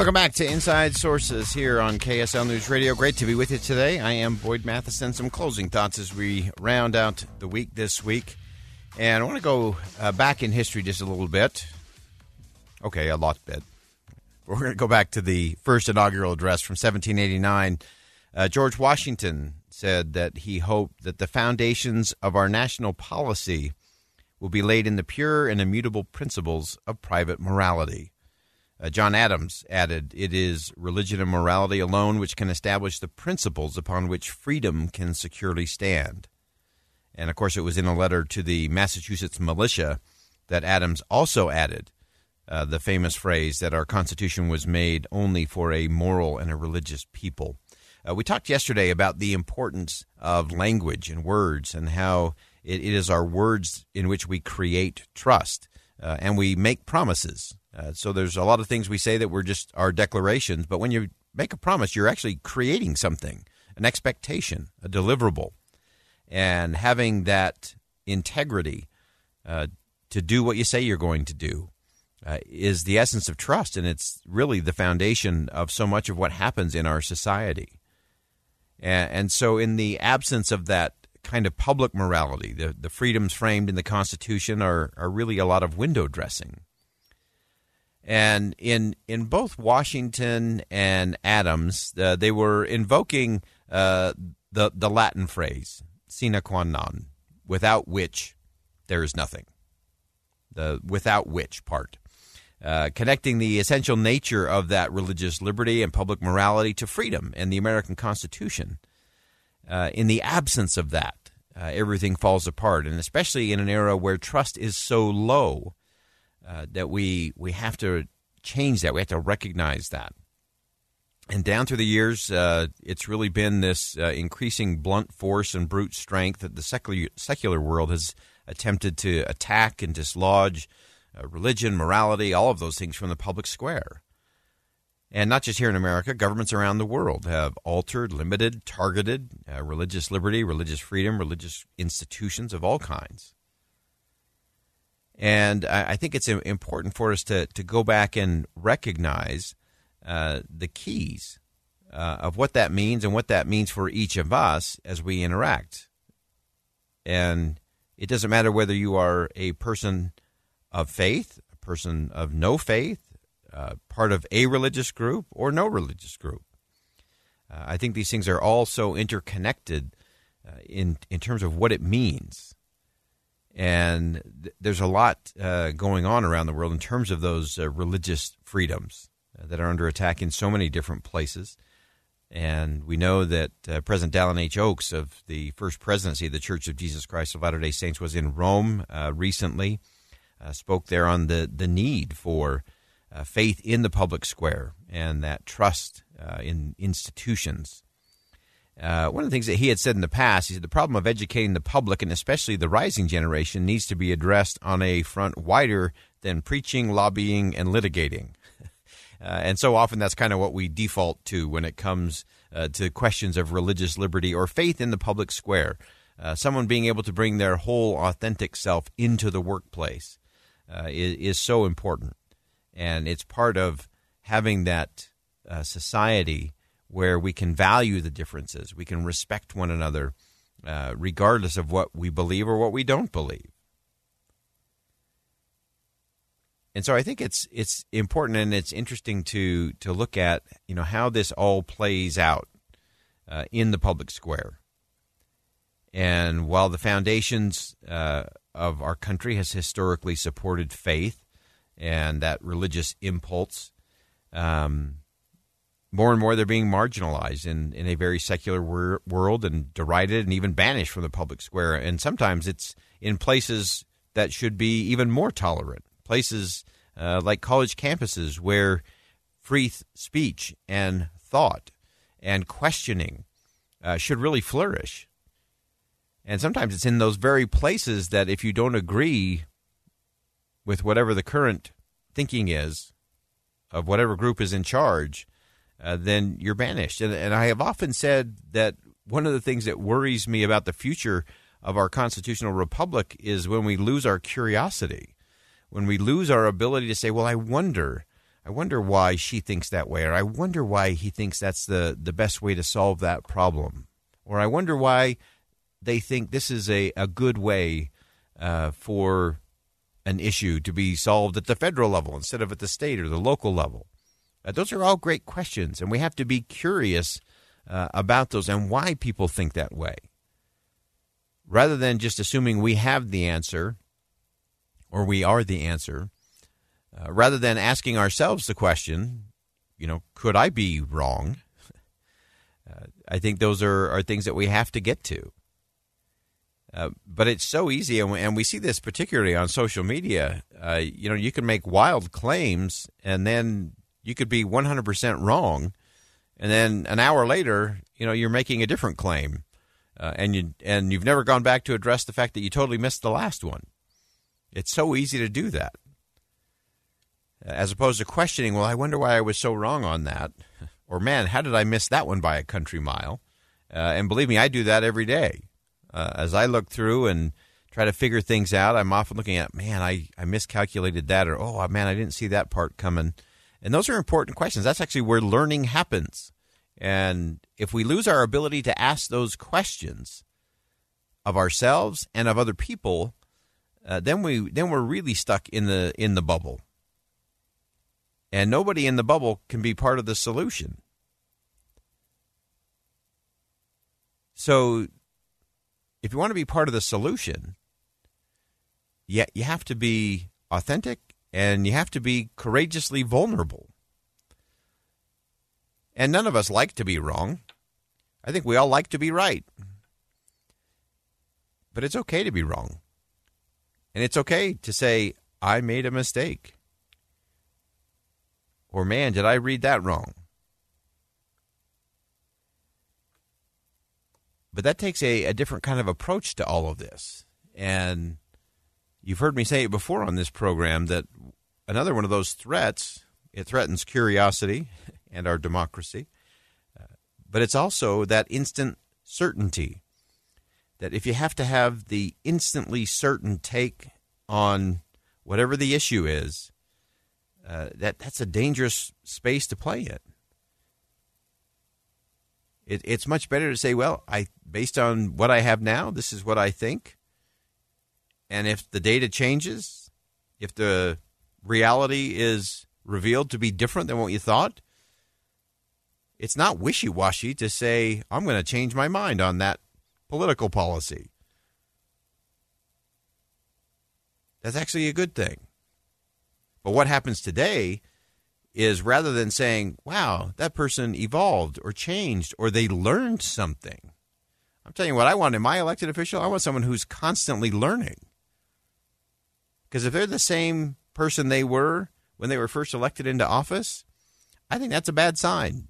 Welcome back to Inside Sources here on KSL News Radio. Great to be with you today. I am Boyd Matheson. Some closing thoughts as we round out the week this week. And I want to go uh, back in history just a little bit. Okay, a lot bit. We're going to go back to the first inaugural address from 1789. Uh, George Washington said that he hoped that the foundations of our national policy will be laid in the pure and immutable principles of private morality. Uh, John Adams added, It is religion and morality alone which can establish the principles upon which freedom can securely stand. And of course, it was in a letter to the Massachusetts militia that Adams also added uh, the famous phrase that our Constitution was made only for a moral and a religious people. Uh, we talked yesterday about the importance of language and words and how it, it is our words in which we create trust uh, and we make promises. Uh, so there's a lot of things we say that we're just our declarations, but when you make a promise, you're actually creating something, an expectation, a deliverable, and having that integrity uh, to do what you say you're going to do. Uh, is the essence of trust, and it's really the foundation of so much of what happens in our society. And, and so, in the absence of that kind of public morality. The, the freedoms framed in the Constitution are, are really a lot of window dressing. And in in both Washington and Adams, uh, they were invoking uh, the the Latin phrase "sine qua non," without which there is nothing. The without which part, uh, connecting the essential nature of that religious liberty and public morality to freedom and the American Constitution. Uh, in the absence of that, uh, everything falls apart, and especially in an era where trust is so low uh, that we we have to change that. We have to recognize that. And down through the years, uh, it's really been this uh, increasing blunt force and brute strength that the secular secular world has attempted to attack and dislodge religion, morality, all of those things from the public square. And not just here in America, governments around the world have altered, limited, targeted uh, religious liberty, religious freedom, religious institutions of all kinds. And I, I think it's important for us to, to go back and recognize uh, the keys uh, of what that means and what that means for each of us as we interact. And it doesn't matter whether you are a person of faith, a person of no faith, uh, part of a religious group or no religious group. Uh, I think these things are all so interconnected uh, in in terms of what it means, and th- there's a lot uh, going on around the world in terms of those uh, religious freedoms that are under attack in so many different places. And we know that President Dallin H. Oaks of the First Presidency of the Church of Jesus Christ of Latter Day Saints was in Rome recently. spoke there on the the need for uh, faith in the public square and that trust uh, in institutions. Uh, one of the things that he had said in the past, he said the problem of educating the public and especially the rising generation needs to be addressed on a front wider than preaching, lobbying, and litigating. Uh, and so often that's kind of what we default to when it comes uh, to questions of religious liberty or faith in the public square. Uh, someone being able to bring their whole authentic self into the workplace is, is so important and it's part of having that uh, society where we can value the differences, we can respect one another, uh, regardless of what we believe or what we don't believe. And so I think it's it's important and it's interesting to to look at you know how this all plays out uh, in the public square. And while the foundations uh, of our country has historically supported faith and that religious impulse, um, more and more they're being marginalized in, in a very secular wor- world and derided and even banished from the public square. And sometimes it's in places that should be even more tolerant, places uh, like college campuses where free th- speech and thought and questioning uh, should really flourish. And sometimes it's in those very places that if you don't agree with whatever the current thinking is of whatever group is in charge, uh, then you're banished. And, and I have often said that one of the things that worries me about the future of our constitutional republic is when we lose our curiosity, when we lose our ability to say, well, I wonder. I wonder why she thinks that way, or I wonder why he thinks that's the, the best way to solve that problem, or I wonder why they think this is a, a good way uh, for an issue to be solved at the federal level instead of at the state or the local level. Uh, those are all great questions, and we have to be curious uh, about those and why people think that way. Rather than just assuming we have the answer or we are the answer, uh, rather than asking ourselves the question, you know, could I be wrong? Uh, I think those are, are things that we have to get to. Uh, but it's so easy, and we, and we, see this particularly on social media. Uh, you know, you can make wild claims, and then you could be 100% wrong, and then an hour later, you know, you're making a different claim, uh, and you and you've never gone back to address the fact that you totally missed the last one. It's so easy to do that as opposed to questioning, well, I wonder why I was so wrong on that. Or, man, how did I miss that one by a country mile? Uh, and believe me, I do that every day. Uh, as I look through and try to figure things out, I'm often looking at, man, I, I miscalculated that, or, oh, man, I didn't see that part coming. And those are important questions. That's actually where learning happens. And if we lose our ability to ask those questions of ourselves and of other people, uh, then we then we're really stuck in the in the bubble and nobody in the bubble can be part of the solution. So, if you want to be part of the solution, yeah, you have to be authentic and you have to be courageously vulnerable. And none of us like to be wrong. I think we all like to be right. But it's okay to be wrong. And it's okay to say, I made a mistake. Or, man, did I read that wrong? But that takes a, a different kind of approach to all of this. And you've heard me say it before on this program that another one of those threats, it threatens curiosity and our democracy. Uh, but it's also that instant certainty that if you have to have the instantly certain take on whatever the issue is, uh, that that's a dangerous space to play in. It, it's much better to say, well, I based on what I have now, this is what I think, and if the data changes, if the reality is revealed to be different than what you thought, it's not wishy washy to say, I'm going to change my mind on that political policy. That's actually a good thing. But what happens today is rather than saying, wow, that person evolved or changed or they learned something. I'm telling you what I want in my elected official, I want someone who's constantly learning. Because if they're the same person they were when they were first elected into office, I think that's a bad sign.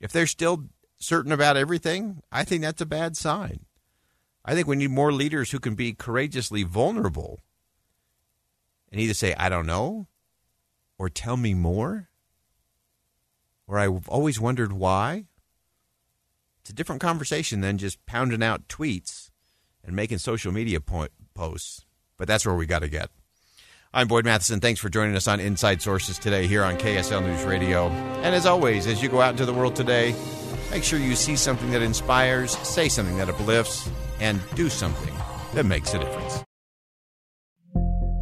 If they're still certain about everything, I think that's a bad sign. I think we need more leaders who can be courageously vulnerable and either say, I don't know, or tell me more? Or I've always wondered why? It's a different conversation than just pounding out tweets and making social media point, posts. But that's where we got to get. I'm Boyd Matheson. Thanks for joining us on Inside Sources today here on KSL News Radio. And as always, as you go out into the world today, make sure you see something that inspires, say something that uplifts, and do something that makes a difference.